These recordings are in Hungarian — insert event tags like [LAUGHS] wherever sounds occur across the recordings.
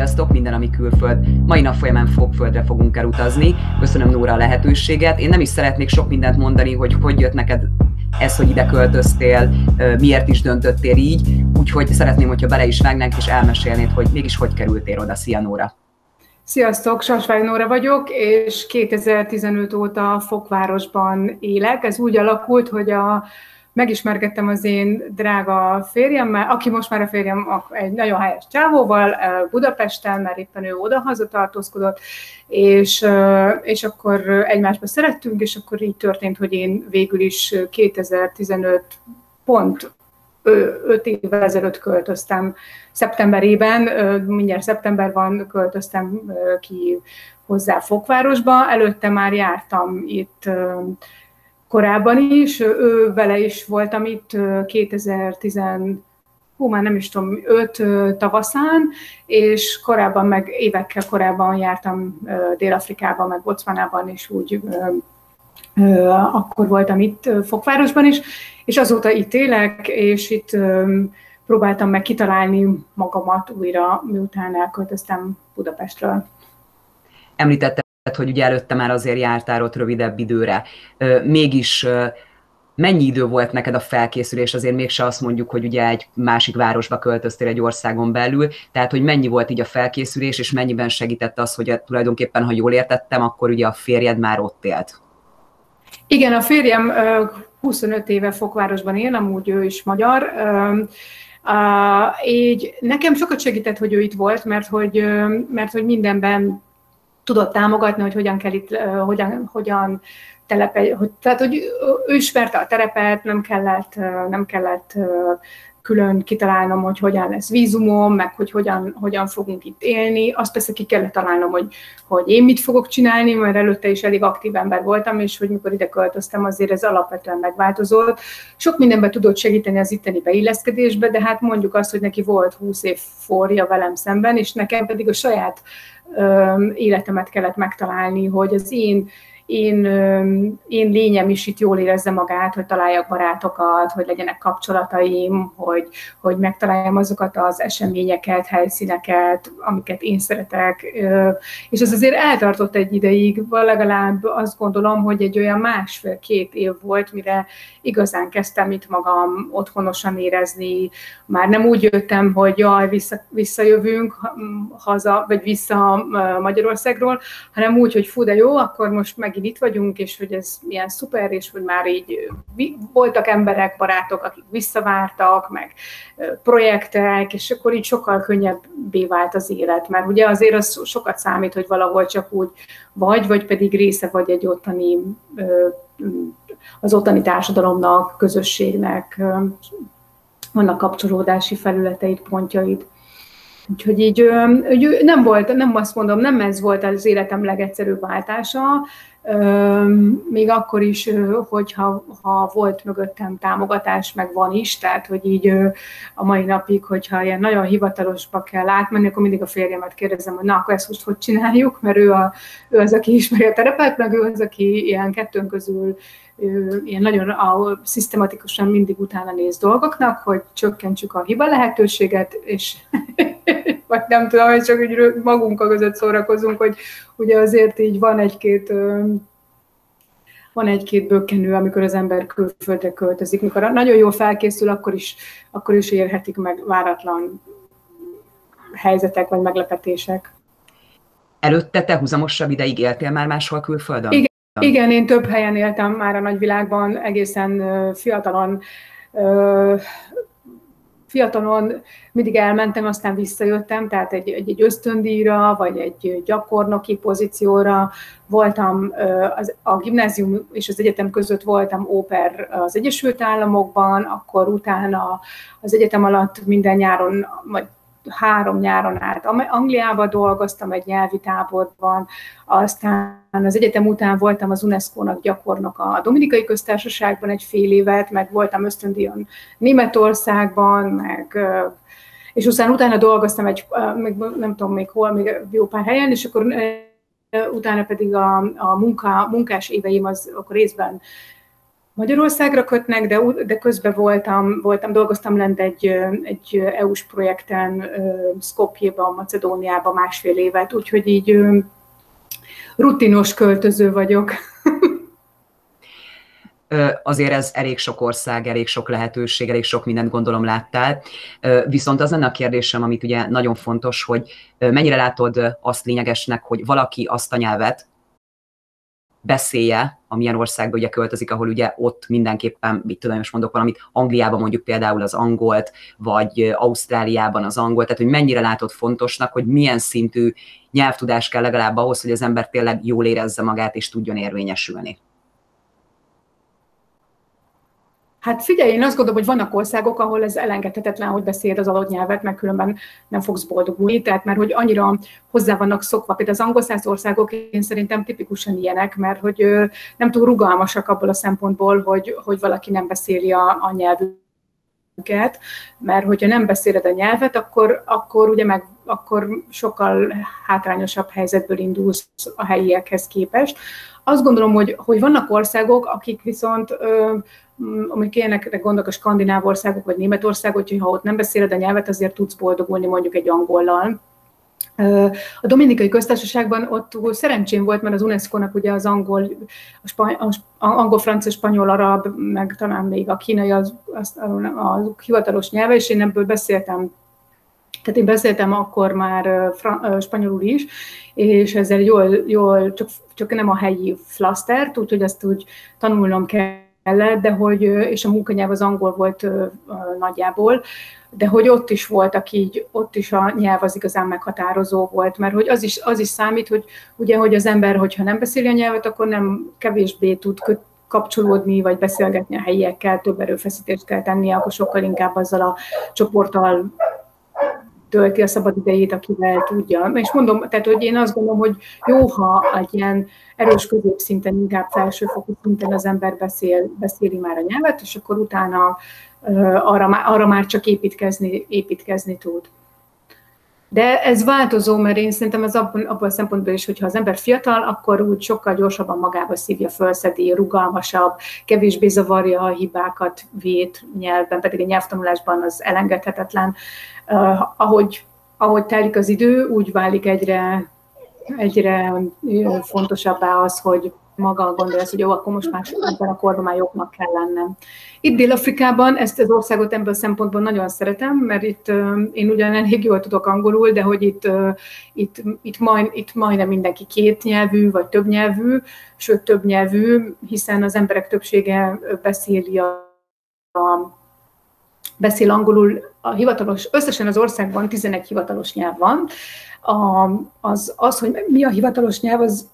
Sziasztok, minden, ami külföld. Mai nap folyamán Fogföldre fogunk elutazni. Köszönöm Nóra a lehetőséget. Én nem is szeretnék sok mindent mondani, hogy hogy jött neked ez, hogy ide költöztél, miért is döntöttél így, úgyhogy szeretném, hogyha bele is vágnánk, és elmesélnéd, hogy mégis hogy kerültél oda. Szia Nóra! Sziasztok, Sasvány Nóra vagyok, és 2015 óta Fokvárosban élek. Ez úgy alakult, hogy a megismerkedtem az én drága férjemmel, aki most már a férjem egy nagyon helyes csávóval Budapesten, mert éppen ő odahaza tartózkodott, és, és akkor egymásba szerettünk, és akkor így történt, hogy én végül is 2015 pont öt évvel ezelőtt költöztem szeptemberében, mindjárt szeptember van, költöztem ki hozzá Fokvárosba, előtte már jártam itt korábban is, ő vele is voltam itt 2010 hú, már nem is tudom, öt tavaszán, és korábban meg évekkel korábban jártam Dél-Afrikában, meg Botswanában, és úgy akkor voltam itt Fokvárosban is, és azóta itt élek, és itt próbáltam meg kitalálni magamat újra, miután elköltöztem Budapestről. Említette hogy ugye előtte már azért jártál ott rövidebb időre. Mégis mennyi idő volt neked a felkészülés, azért mégse azt mondjuk, hogy ugye egy másik városba költöztél egy országon belül, tehát hogy mennyi volt így a felkészülés, és mennyiben segített az, hogy tulajdonképpen, ha jól értettem, akkor ugye a férjed már ott élt. Igen, a férjem 25 éve Fokvárosban él, amúgy ő is magyar. így nekem sokat segített, hogy ő itt volt, mert hogy, mert hogy mindenben tudott támogatni, hogy hogyan kell itt, hogyan, hogyan telepe, hogy, tehát, hogy ő ismerte a terepet, nem kellett, nem kellett külön kitalálnom, hogy hogyan lesz vízumom, meg hogy hogyan, hogyan fogunk itt élni. Azt persze ki kellett találnom, hogy, hogy én mit fogok csinálni, mert előtte is elég aktív ember voltam, és hogy mikor ide költöztem, azért ez alapvetően megváltozott. Sok mindenben tudott segíteni az itteni beilleszkedésbe, de hát mondjuk azt, hogy neki volt 20 év forja velem szemben, és nekem pedig a saját életemet kellett megtalálni, hogy az én én, én lényem is itt jól érezze magát, hogy találjak barátokat, hogy legyenek kapcsolataim, hogy, hogy megtaláljam azokat az eseményeket, helyszíneket, amiket én szeretek. És ez azért eltartott egy ideig, legalább azt gondolom, hogy egy olyan másfél-két év volt, mire igazán kezdtem itt magam otthonosan érezni. Már nem úgy jöttem, hogy jaj, vissza, visszajövünk haza, vagy vissza Magyarországról, hanem úgy, hogy fú, de jó, akkor most megint itt vagyunk, és hogy ez milyen szuper, és hogy már így voltak emberek, barátok, akik visszavártak, meg projektek, és akkor így sokkal könnyebbé vált az élet, mert ugye azért az sokat számít, hogy valahol csak úgy vagy, vagy pedig része vagy egy ottani az ottani társadalomnak, közösségnek, vannak kapcsolódási felületeit, pontjaid. Úgyhogy így nem volt, nem azt mondom, nem ez volt az életem legegyszerűbb váltása, még akkor is, hogyha ha volt mögöttem támogatás, meg van is, tehát hogy így a mai napig, hogyha ilyen nagyon hivatalosba kell átmenni, akkor mindig a férjemet kérdezem, hogy na, akkor ezt most hogy csináljuk, mert ő, a, ő az, aki ismeri a terepet, meg ő az, aki ilyen kettőn közül ilyen nagyon a, szisztematikusan mindig utána néz dolgoknak, hogy csökkentsük a hiba lehetőséget, és [LAUGHS] vagy nem tudom, hogy csak úgy magunkkal között szórakozunk, hogy ugye azért így van egy-két van egy-két bökkenő, amikor az ember külföldre költözik. Mikor nagyon jól felkészül, akkor is, akkor is érhetik meg váratlan helyzetek vagy meglepetések. Előtte te huzamosabb ideig éltél már máshol külföldön? Igen, igen, én több helyen éltem már a nagyvilágban, egészen fiatalon fiatalon mindig elmentem, aztán visszajöttem, tehát egy, egy, egy ösztöndíjra, vagy egy gyakornoki pozícióra voltam, az, a gimnázium és az egyetem között voltam óper az Egyesült Államokban, akkor utána az egyetem alatt minden nyáron, vagy három nyáron át. Angliába dolgoztam egy nyelvi táborban, aztán az egyetem után voltam az UNESCO-nak gyakornok a Dominikai Köztársaságban egy fél évet, meg voltam ösztöndíjon Németországban, meg és aztán utána dolgoztam egy, még nem tudom még hol, még jó pár helyen, és akkor utána pedig a, a munka, munkás éveim az akkor részben Magyarországra kötnek, de, de közben voltam, voltam, dolgoztam lent egy, egy EU-s projekten Skopjéban, Macedóniában másfél évet, úgyhogy így rutinos költöző vagyok. azért ez elég sok ország, elég sok lehetőség, elég sok mindent gondolom láttál. Viszont az lenne a kérdésem, amit ugye nagyon fontos, hogy mennyire látod azt lényegesnek, hogy valaki azt a nyelvet, beszélje, amilyen országba ugye költözik, ahol ugye ott mindenképpen, mit tudom, most mondok valamit, Angliában mondjuk például az angolt, vagy Ausztráliában az angolt, tehát hogy mennyire látod fontosnak, hogy milyen szintű nyelvtudás kell legalább ahhoz, hogy az ember tényleg jól érezze magát és tudjon érvényesülni. Hát figyelj, én azt gondolom, hogy vannak országok, ahol ez elengedhetetlen, hogy beszéled az adott nyelvet, mert különben nem fogsz boldogulni, tehát mert hogy annyira hozzá vannak szokva. Például az angol száz országok én szerintem tipikusan ilyenek, mert hogy nem túl rugalmasak abból a szempontból, hogy, hogy valaki nem beszéli a, a nyelvüket, mert hogyha nem beszéled a nyelvet, akkor, akkor ugye meg akkor sokkal hátrányosabb helyzetből indulsz a helyiekhez képest. Azt gondolom, hogy, hogy vannak országok, akik viszont amik ilyenekre gondolok a skandináv országok vagy Németország, hogy ha ott nem beszéled a nyelvet, azért tudsz boldogulni mondjuk egy angollal. A Dominikai Köztársaságban ott szerencsém volt, mert az UNESCO-nak ugye az angol, a spany, a angol, francia, spanyol, arab, meg talán még a kínai az, az, a, a hivatalos nyelve, és én ebből beszéltem tehát én beszéltem akkor már fra, spanyolul is, és ezzel jól, jól csak, csak nem a helyi flasztert, úgyhogy azt úgy tanulnom kell mellett, de hogy, és a munkanyelv az angol volt nagyjából, de hogy ott is voltak így, ott is a nyelv az igazán meghatározó volt, mert hogy az is, az is számít, hogy ugye, hogy az ember, hogyha nem beszéli a nyelvet, akkor nem kevésbé tud kapcsolódni, vagy beszélgetni a helyiekkel, több erőfeszítést kell tennie, akkor sokkal inkább azzal a csoporttal tölti a szabad idejét, akivel tudja. És mondom, tehát, hogy én azt gondolom, hogy jó, ha egy ilyen erős középszinten, inkább felsőfokú szinten az ember beszél, beszéli már a nyelvet, és akkor utána arra, arra már csak építkezni, építkezni tud. De ez változó, mert én szerintem ez abban, abban a szempontból is, hogyha az ember fiatal, akkor úgy sokkal gyorsabban magába szívja, fölszedi, rugalmasabb, kevésbé zavarja a hibákat, vét nyelvben, pedig a nyelvtanulásban az elengedhetetlen. Uh, ahogy, ahogy telik az idő, úgy válik egyre, egyre fontosabbá az, hogy maga gondolja, hogy jó, akkor most már ebben a korban már jobbnak kell lennem. Itt Dél-Afrikában ezt az országot ebből a szempontból nagyon szeretem, mert itt én ugyan elég jól tudok angolul, de hogy itt, itt, itt, majd, itt majdnem mindenki két nyelvű, vagy több nyelvű, sőt több nyelvű, hiszen az emberek többsége beszéli a, a beszél angolul, a hivatalos, összesen az országban 11 hivatalos nyelv van. A, az, az, hogy mi a hivatalos nyelv, az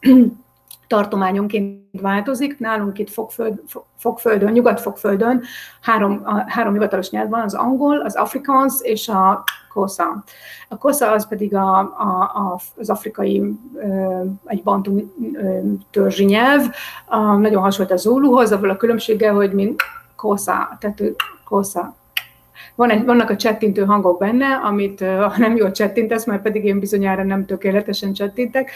tartományonként változik. Nálunk itt Fogföld, Fogföldön, Nyugat-Fogföldön három, három hivatalos nyelv van, az angol, az afrikaans és a kosza. A kosza az pedig a, a, a, az afrikai egy bantu törzsi nyelv, nagyon hasonlít a zuluhoz, avval a különbséggel, hogy mint kosza, tehát kosza, van egy, vannak a csettintő hangok benne, amit ha nem jól csettintesz, mert pedig én bizonyára nem tökéletesen csettintek,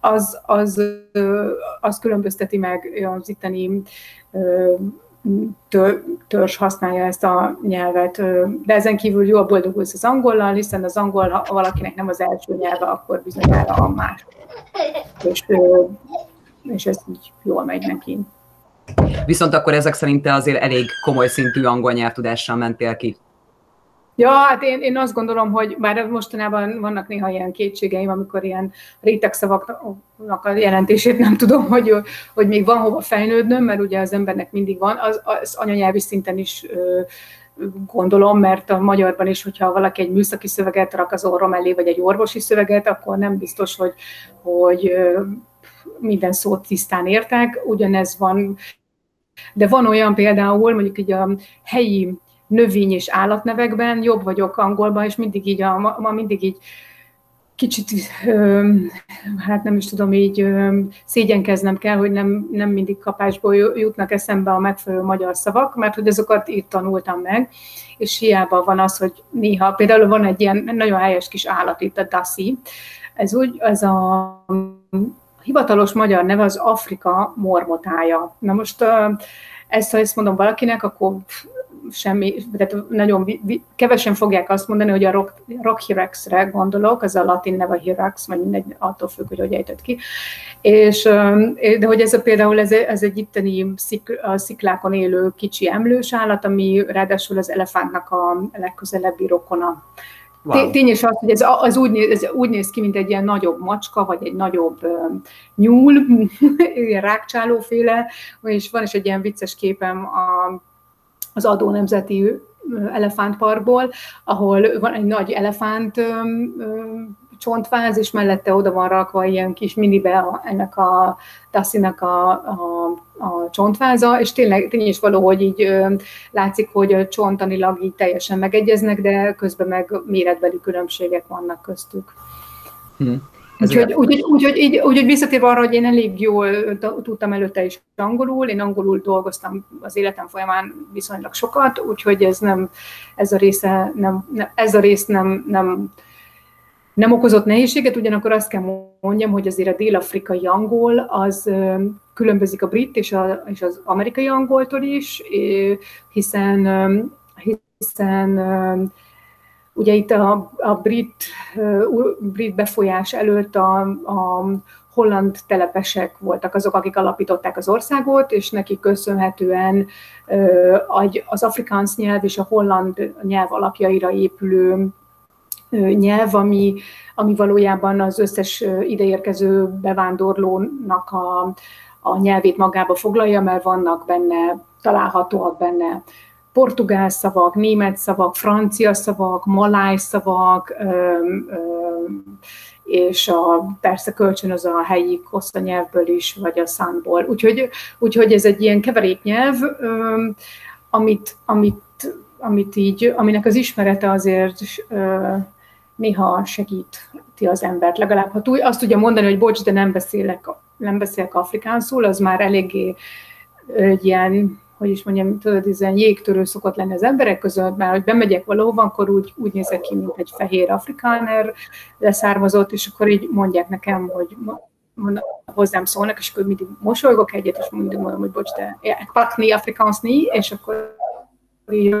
az, az, az különbözteti meg az itteni törzs használja ezt a nyelvet, de ezen kívül jól boldogulsz az angollal, hiszen az angol, ha valakinek nem az első nyelve, akkor bizonyára a más. És, és ez így jól megy neki. Viszont akkor ezek szerint te azért elég komoly szintű angol nyelvtudással mentél ki. Ja, hát én, én azt gondolom, hogy bár mostanában vannak néha ilyen kétségeim, amikor ilyen rétegszavaknak a jelentését nem tudom, hogy, hogy még van hova fejlődnöm, mert ugye az embernek mindig van, az, az anyanyelvi szinten is ö, gondolom, mert a magyarban is, hogyha valaki egy műszaki szöveget rak az orrom elé, vagy egy orvosi szöveget, akkor nem biztos, hogy, hogy minden szót tisztán értek. Ugyanez van de van olyan például, mondjuk így a helyi növény és állatnevekben jobb vagyok angolban, és mindig így, a, ma mindig így kicsit, hát nem is tudom, így szégyenkeznem kell, hogy nem, nem mindig kapásból jutnak eszembe a megfelelő magyar szavak, mert hogy azokat itt tanultam meg, és hiába van az, hogy néha, például van egy ilyen nagyon helyes kis állat itt, a daszi, ez úgy, ez a a hivatalos magyar neve az Afrika mormotája. Na most ezt, ha ezt mondom valakinek, akkor semmi, tehát nagyon kevesen fogják azt mondani, hogy a rock, rock gondolok, az a latin neve Hirax, vagy mindegy, attól függ, hogy hogy ejtett ki. És, de hogy ez a, például ez, ez egy itteni szik, sziklákon élő kicsi emlős állat, ami ráadásul az elefántnak a legközelebbi rokona. Wow. Tény is az, hogy ez, az úgy, néz, ez úgy néz ki, mint egy ilyen nagyobb macska, vagy egy nagyobb uh, nyúl, [LAUGHS] ilyen rákcsálóféle, és van is egy ilyen vicces képem a, az Adó Nemzeti Elefántparkból, ahol van egy nagy elefánt um, um, csontváz, és mellette oda van rakva ilyen kis minibe a, ennek a Dasszinak a, a, a csontváza, és tényleg, tényleg is való, hogy így ö, látszik, hogy a csontanilag így teljesen megegyeznek, de közben meg méretbeli különbségek vannak köztük. Hmm. Úgyhogy, úgy, úgy, úgy, így, úgy, visszatérve arra, hogy én elég jól tudtam előtte is angolul, én angolul dolgoztam az életem folyamán viszonylag sokat, úgyhogy ez nem, ez a része nem, ez a rész nem, nem, nem okozott nehézséget, ugyanakkor azt kell mondjam, hogy azért a dél-afrikai angol az különbözik a brit és, a, és az amerikai angoltól is, hiszen, hiszen ugye itt a, a brit, brit befolyás előtt a, a holland telepesek voltak azok, akik alapították az országot, és nekik köszönhetően az afrikáns nyelv és a holland nyelv alapjaira épülő nyelv, ami, ami valójában az összes ideérkező bevándorlónak a, a nyelvét magába foglalja, mert vannak benne, találhatóak benne portugál szavak, német szavak, francia szavak, maláj szavak, és a, persze kölcsönöz a helyi koszta nyelvből is, vagy a szánból. Úgyhogy, úgyhogy ez egy ilyen keveréknyelv, amit, amit, amit így, aminek az ismerete azért néha segíti az embert. Legalább, ha túl, azt tudja mondani, hogy bocs, de nem beszélek, nem beszélek afrikánszul, az már eléggé egy ilyen, hogy is mondjam, tudod, ez ilyen jégtörő szokott lenni az emberek között, mert hogy bemegyek valahova, akkor úgy, úgy nézek ki, mint egy fehér afrikáner leszármazott, és akkor így mondják nekem, hogy hozzám szólnak, és akkor mindig mosolygok egyet, és mindig mondom, hogy bocs, de pakni afrikánszni, és akkor így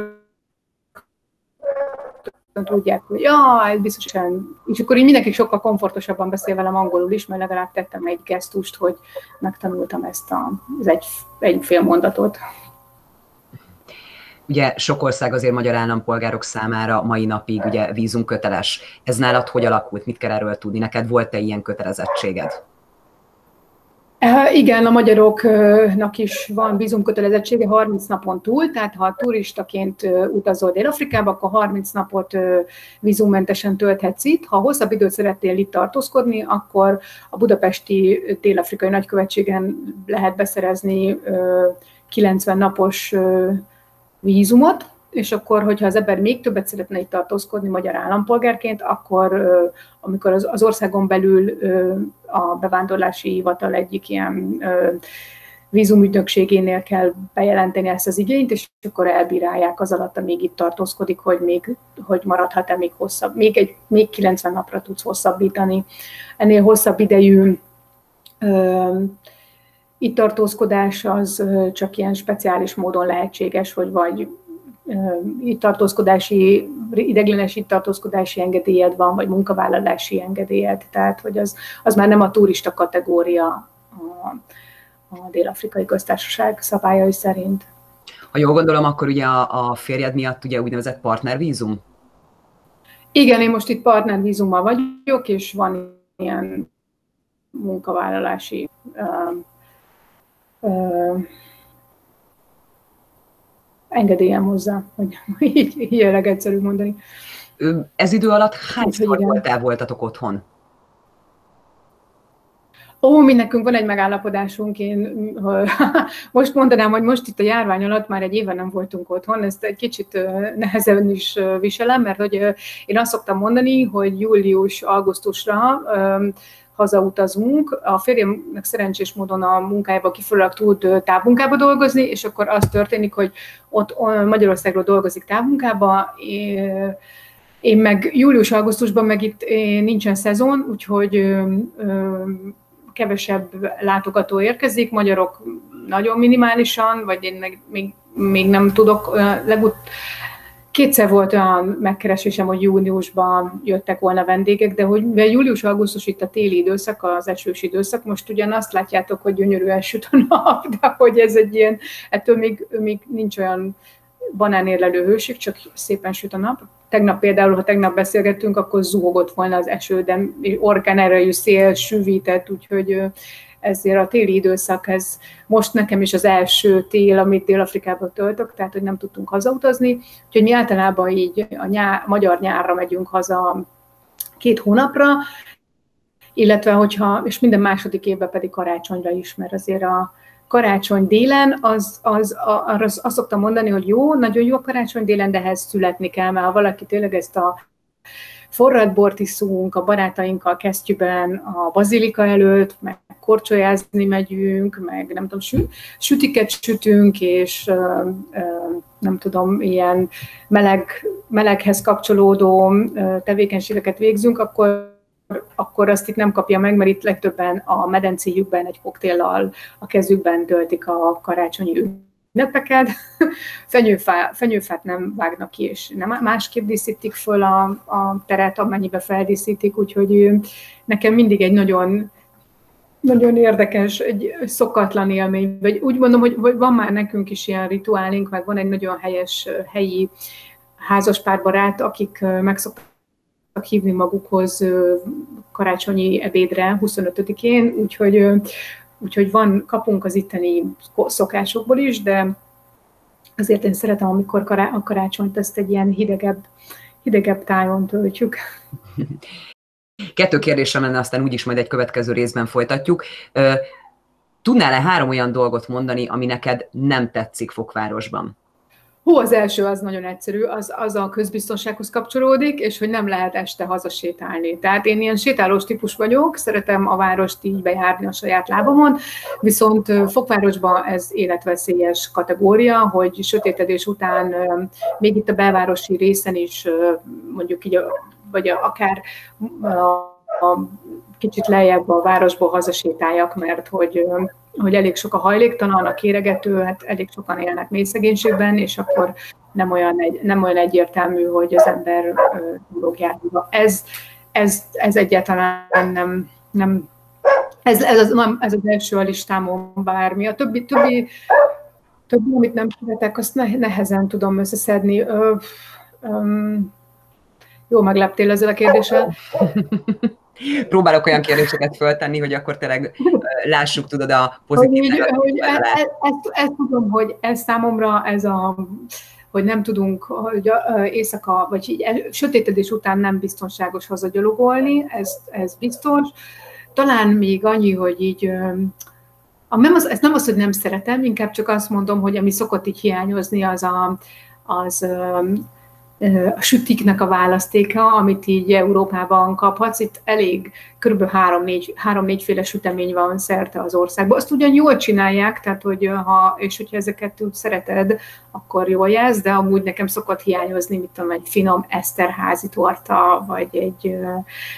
tudják, hogy ja, ez biztosan, és akkor így mindenki sokkal komfortosabban beszél velem angolul is, mert legalább tettem egy gesztust, hogy megtanultam ezt a, az egy, egy fél mondatot. Ugye sok ország azért magyar állampolgárok számára mai napig ugye vízumköteles. Ez nálad hogy alakult? Mit kell erről tudni? Neked volt-e ilyen kötelezettséged? Igen, a magyaroknak is van vízumkötelezettsége 30 napon túl, tehát ha turistaként utazol Dél-Afrikába, akkor 30 napot vízummentesen tölthetsz itt. Ha hosszabb időt szeretnél itt tartózkodni, akkor a budapesti dél-afrikai nagykövetségen lehet beszerezni 90 napos vízumot, és akkor, hogyha az ember még többet szeretne itt tartózkodni magyar állampolgárként, akkor amikor az, az országon belül a bevándorlási hivatal egyik ilyen vízumügynökségénél kell bejelenteni ezt az igényt, és akkor elbírálják az alatt, amíg itt tartózkodik, hogy még hogy maradhat-e még hosszabb, még, egy, még 90 napra tudsz hosszabbítani. Ennél hosszabb idejű ö, itt tartózkodás az csak ilyen speciális módon lehetséges, hogy vagy itt tartózkodási, ideglenes itt tartózkodási engedélyed van, vagy munkavállalási engedélyed, tehát hogy az, az már nem a turista kategória a, a Dél-Afrikai Köztársaság szabályai szerint. Ha jól gondolom, akkor ugye a, a férjed miatt ugye úgynevezett partnervízum? Igen, én most itt partnervízummal vagyok, és van ilyen munkavállalási uh, uh, engedélyem hozzá, hogy [LAUGHS] így, így a legegyszerűbb mondani. Ez idő alatt hányszor voltál, voltatok otthon? Ó, mi nekünk van egy megállapodásunk, én [LAUGHS] most mondanám, hogy most itt a járvány alatt már egy éve nem voltunk otthon, ezt egy kicsit nehezen is viselem, mert hogy én azt szoktam mondani, hogy július-augusztusra hazautazunk. A férjemnek szerencsés módon a munkájába kifolyólag tud távmunkába dolgozni, és akkor az történik, hogy ott Magyarországról dolgozik távmunkába, én meg július-augusztusban meg itt nincsen szezon, úgyhogy kevesebb látogató érkezik, magyarok nagyon minimálisan, vagy én még, még nem tudok, legut, Kétszer volt olyan megkeresésem, hogy júniusban jöttek volna vendégek, de hogy mivel július-augusztus itt a téli időszak, az esős időszak, most ugyan azt látjátok, hogy gyönyörűen süt a nap, de hogy ez egy ilyen, ettől még, még nincs olyan banánérlelő hőség, csak szépen süt a nap. Tegnap például, ha tegnap beszélgettünk, akkor zuhogott volna az eső, de orkán erejű szél süvített, úgyhogy ezért a téli időszak, ez most nekem is az első tél, amit Dél-Afrikában töltök, tehát hogy nem tudtunk hazautazni, úgyhogy mi általában így a nyár, magyar nyárra megyünk haza két hónapra, illetve hogyha, és minden második évben pedig karácsonyra is, mert azért a karácsony délen, az, az, az, az azt szoktam mondani, hogy jó, nagyon jó a karácsony délen, de ehhez születni kell, mert ha valaki tényleg ezt a forrad bort iszunk a barátainkkal kesztyűben a bazilika előtt, meg korcsolyázni megyünk, meg nem tudom, sü- sütiket sütünk, és nem tudom, ilyen meleg, meleghez kapcsolódó tevékenységeket végzünk, akkor akkor azt itt nem kapja meg, mert itt legtöbben a medencéjükben egy koktéllal a kezükben töltik a karácsonyi ünnepeket. [LAUGHS] Fenyőfá, fenyőfát nem vágnak ki, és nem másképp díszítik föl a, a teret, amennyibe feldíszítik, úgyhogy nekem mindig egy nagyon nagyon érdekes, egy szokatlan élmény, vagy úgy mondom, hogy van már nekünk is ilyen rituálink, meg van egy nagyon helyes helyi házaspárbarát, akik megszoktak hívni magukhoz karácsonyi ebédre 25-én, úgyhogy, úgyhogy van, kapunk az itteni szokásokból is, de azért én szeretem, amikor kará- a karácsonyt ezt egy ilyen hidegebb, hidegebb tájon töltjük. [LAUGHS] Kettő kérdésem lenne, aztán úgyis majd egy következő részben folytatjuk. Tudnál-e három olyan dolgot mondani, ami neked nem tetszik Fokvárosban? Hú, az első az nagyon egyszerű, az, az a közbiztonsághoz kapcsolódik, és hogy nem lehet este hazasétálni. Tehát én ilyen sétálós típus vagyok, szeretem a várost így bejárni a saját lábamon, viszont Fokvárosban ez életveszélyes kategória, hogy sötétedés után még itt a belvárosi részen is mondjuk így, vagy akár a kicsit lejjebb a városból hazasétáljak, mert hogy, hogy elég sok a hajléktalan, a kéregető, hát elég sokan élnek mély szegénységben, és akkor nem olyan, egy, nem olyan egyértelmű, hogy az ember tudok járni. Ez, ez, ez egyáltalán nem, nem ez, ez, az, nem, ez az első a listámon bármi. A többi, többi, többi amit nem szeretek, azt nehezen tudom összeszedni. Ö, ö, jó megleptél ezzel a kérdéssel. [LAUGHS] Próbálok olyan kérdéseket föltenni, hogy akkor tényleg lássuk, tudod, a pozitív. Hogy, hogy e, e, ezt, ezt tudom, hogy ez számomra ez a hogy nem tudunk hogy éjszaka, vagy így sötétedés után nem biztonságos hazagyalogolni, ez, ez biztos. Talán még annyi, hogy így a, nem az, ez nem az, hogy nem szeretem, inkább csak azt mondom, hogy ami szokott így hiányozni, az a, az a sütiknek a választéka, amit így Európában kaphatsz. Itt elég, kb. három-négy, három-négy féle sütemény van szerte az országban. Azt ugyan jól csinálják, tehát hogy ha, és hogyha ezeket úgy szereted, akkor jól jelz, de amúgy nekem szokott hiányozni, mit tudom, egy finom eszterházi torta, vagy egy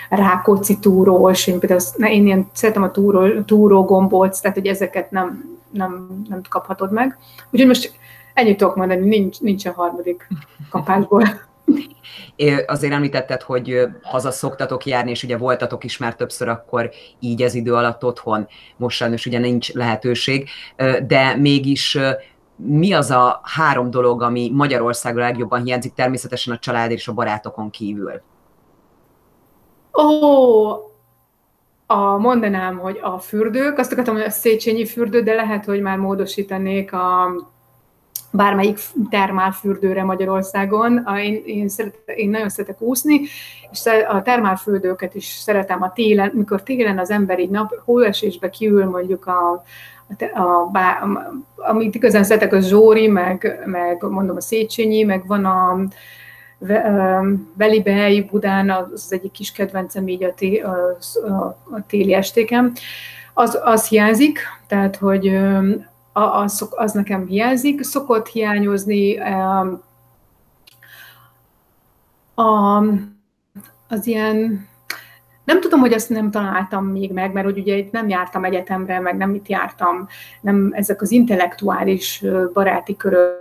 rákóczi túrós, én például én ilyen szeretem a túró, túró gombolc, tehát hogy ezeket nem, nem, nem kaphatod meg. Úgyhogy most Ennyit tudok mondani, nincs, nincs a harmadik kapásból. Azért említetted, hogy haza szoktatok járni, és ugye voltatok is már többször akkor így ez idő alatt otthon. Most sajnos ugye nincs lehetőség, de mégis mi az a három dolog, ami Magyarországon legjobban hiányzik, természetesen a család és a barátokon kívül? Ó, a, mondanám, hogy a fürdők, azt akartam, hogy a Széchenyi fürdő, de lehet, hogy már módosítanék a bármelyik termálfürdőre Magyarországon. Én, én, szeret, én nagyon szeretek úszni, és a termálfürdőket is szeretem a télen, mikor télen az ember így nap hóesésbe kiül mondjuk a, a, a, a, amit igazán szeretek, a Zsóri, meg, meg mondom a Széchenyi, meg van a Velibe, Budán, az, az egyik kis kedvencem így a, té, a, a, a téli estéken. Az, az hiányzik, tehát hogy az, az nekem hiányzik. Szokott hiányozni a, az ilyen nem tudom, hogy ezt nem találtam még meg, mert hogy ugye itt nem jártam egyetemre, meg nem itt jártam, nem ezek az intellektuális baráti körök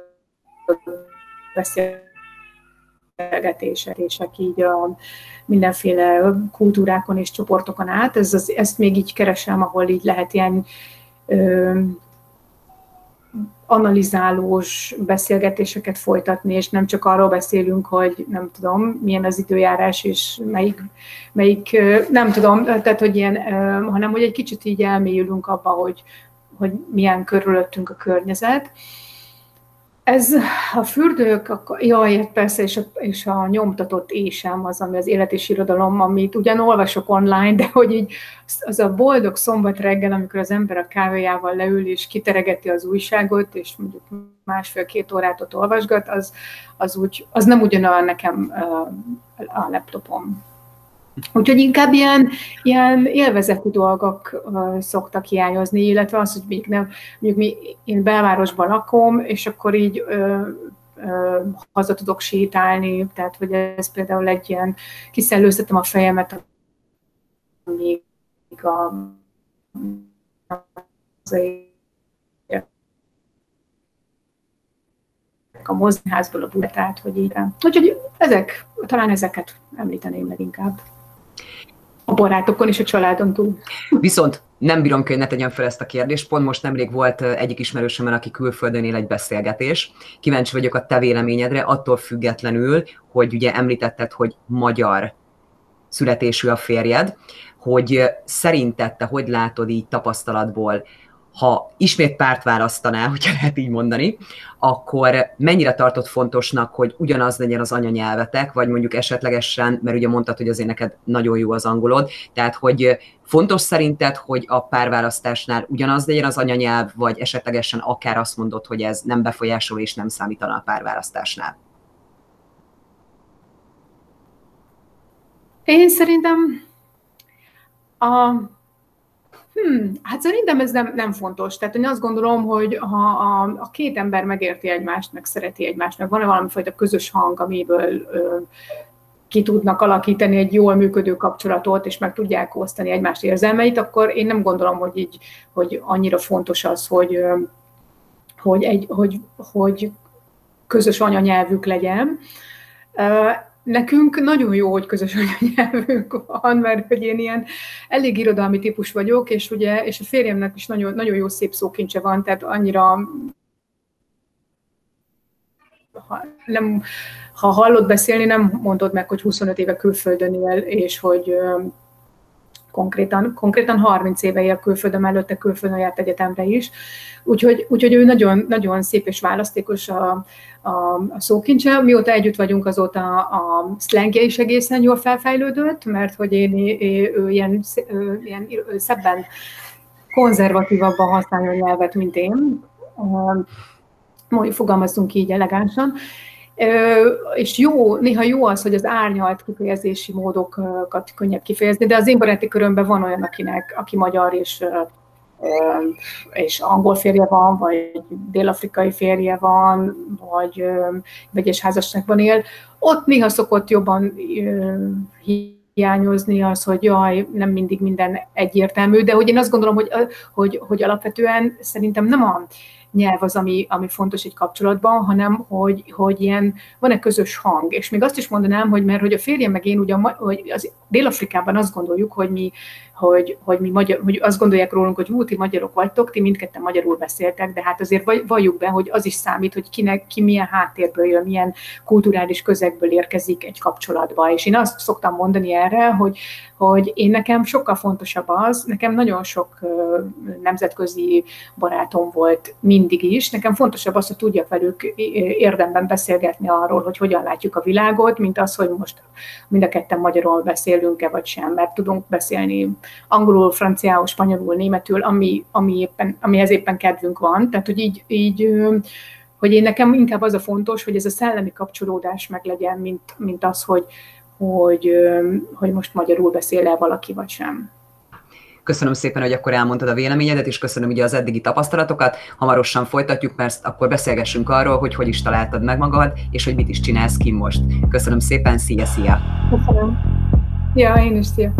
beszélgetések, így a mindenféle kultúrákon és csoportokon át. Ez az, ezt még így keresem, ahol így lehet ilyen ö, analizálós beszélgetéseket folytatni, és nem csak arról beszélünk, hogy nem tudom, milyen az időjárás, és melyik, melyik nem tudom, tehát, hogy ilyen, hanem hogy egy kicsit így elmélyülünk abba, hogy, hogy milyen körülöttünk a környezet, ez a fürdők, a, jaj, persze, és a, és a nyomtatott ésem az, ami az élet és irodalom, amit ugyan olvasok online, de hogy így az a boldog szombat reggel, amikor az ember a kávéjával leül és kiteregeti az újságot, és mondjuk másfél-két órát ott olvasgat, az, az, úgy, az nem ugyanolyan nekem a laptopom. Úgyhogy inkább ilyen, ilyen élvezeti dolgok uh, szoktak hiányozni, illetve az, hogy még nem, mondjuk mi, én belvárosban lakom, és akkor így uh, uh, haza tudok sétálni, tehát hogy ez például egy ilyen, kiszellőztetem a fejemet, még a, a mozdonyházból a budát, hogy így. Úgyhogy ezek, talán ezeket említeném leginkább a barátokon és a családon túl. Viszont nem bírom hogy ne tegyem fel ezt a kérdést. Pont most nemrég volt egyik ismerősömmel, aki külföldön él egy beszélgetés. Kíváncsi vagyok a te véleményedre, attól függetlenül, hogy ugye említetted, hogy magyar születésű a férjed, hogy szerinted te hogy látod így tapasztalatból, ha ismét párt választanál, [LAUGHS] hogyha lehet így mondani, akkor mennyire tartott fontosnak, hogy ugyanaz legyen az anyanyelvetek, vagy mondjuk esetlegesen, mert ugye mondtad, hogy azért neked nagyon jó az angolod, tehát hogy fontos szerinted, hogy a párválasztásnál ugyanaz legyen az anyanyelv, vagy esetlegesen akár azt mondod, hogy ez nem befolyásol és nem számítana a párválasztásnál? Én szerintem a Hmm, hát szerintem ez nem, nem fontos. Tehát én azt gondolom, hogy ha a, a két ember megérti egymást, meg szereti egymást, meg van-e valami fajta közös hang, amiből ö, ki tudnak alakítani egy jól működő kapcsolatot, és meg tudják osztani egymást érzelmeit, akkor én nem gondolom, hogy így, hogy annyira fontos az, hogy, hogy, egy, hogy, hogy közös anyanyelvük legyen. Nekünk nagyon jó, hogy közös [LAUGHS] anyanyelvünk van, mert hogy én ilyen elég irodalmi típus vagyok, és ugye, és a férjemnek is nagyon, nagyon jó szép szókincse van, tehát annyira ha, nem, ha hallod beszélni, nem mondod meg, hogy 25 éve külföldön él, és hogy konkrétan, konkrétan 30 éve él külföldön, előtte külföldön járt egyetemre is. Úgyhogy, úgyhogy ő nagyon, nagyon szép és választékos a, a, a szókincse. Mióta együtt vagyunk, azóta a szlengje is egészen jól felfejlődött, mert hogy én, én ő ilyen, ő, ilyen ő szebben konzervatívabban használja a nyelvet, mint én. Mondjuk fogalmazunk így elegánsan és jó, néha jó az, hogy az árnyalt kifejezési módokat könnyebb kifejezni, de az én baráti körömben van olyan, akinek, aki magyar és, és angol férje van, vagy dél-afrikai férje van, vagy vegyes házasságban él. Ott néha szokott jobban hiányozni az, hogy jaj, nem mindig minden egyértelmű, de hogy én azt gondolom, hogy, hogy, hogy alapvetően szerintem nem a nyelv az, ami, ami fontos egy kapcsolatban, hanem hogy, hogy ilyen van-e közös hang. És még azt is mondanám, hogy mert hogy a férjem meg én ugyan, hogy az Dél-Afrikában azt gondoljuk, hogy mi hogy, hogy mi magyar, hogy azt gondolják rólunk, hogy hú, ti magyarok vagytok, ti mindketten magyarul beszéltek, de hát azért valljuk be, hogy az is számít, hogy kinek, ki milyen háttérből jön, milyen kulturális közegből érkezik egy kapcsolatba. És én azt szoktam mondani erre, hogy, hogy én nekem sokkal fontosabb az, nekem nagyon sok nemzetközi barátom volt mindig is, nekem fontosabb az, hogy tudjak velük érdemben beszélgetni arról, hogy hogyan látjuk a világot, mint az, hogy most mind a ketten magyarul beszélünk-e vagy sem, mert tudunk beszélni angolul, franciául, spanyolul, németül, ami, ami éppen, amihez éppen kedvünk van. Tehát, hogy így, így hogy én nekem inkább az a fontos, hogy ez a szellemi kapcsolódás meglegyen, mint, mint az, hogy, hogy, hogy most magyarul beszél-e valaki, vagy sem. Köszönöm szépen, hogy akkor elmondtad a véleményedet, és köszönöm ugye az eddigi tapasztalatokat. Hamarosan folytatjuk, mert akkor beszélgessünk arról, hogy hogy is találtad meg magad, és hogy mit is csinálsz ki most. Köszönöm szépen, szia, szia! Köszönöm. Ja, én is, szia!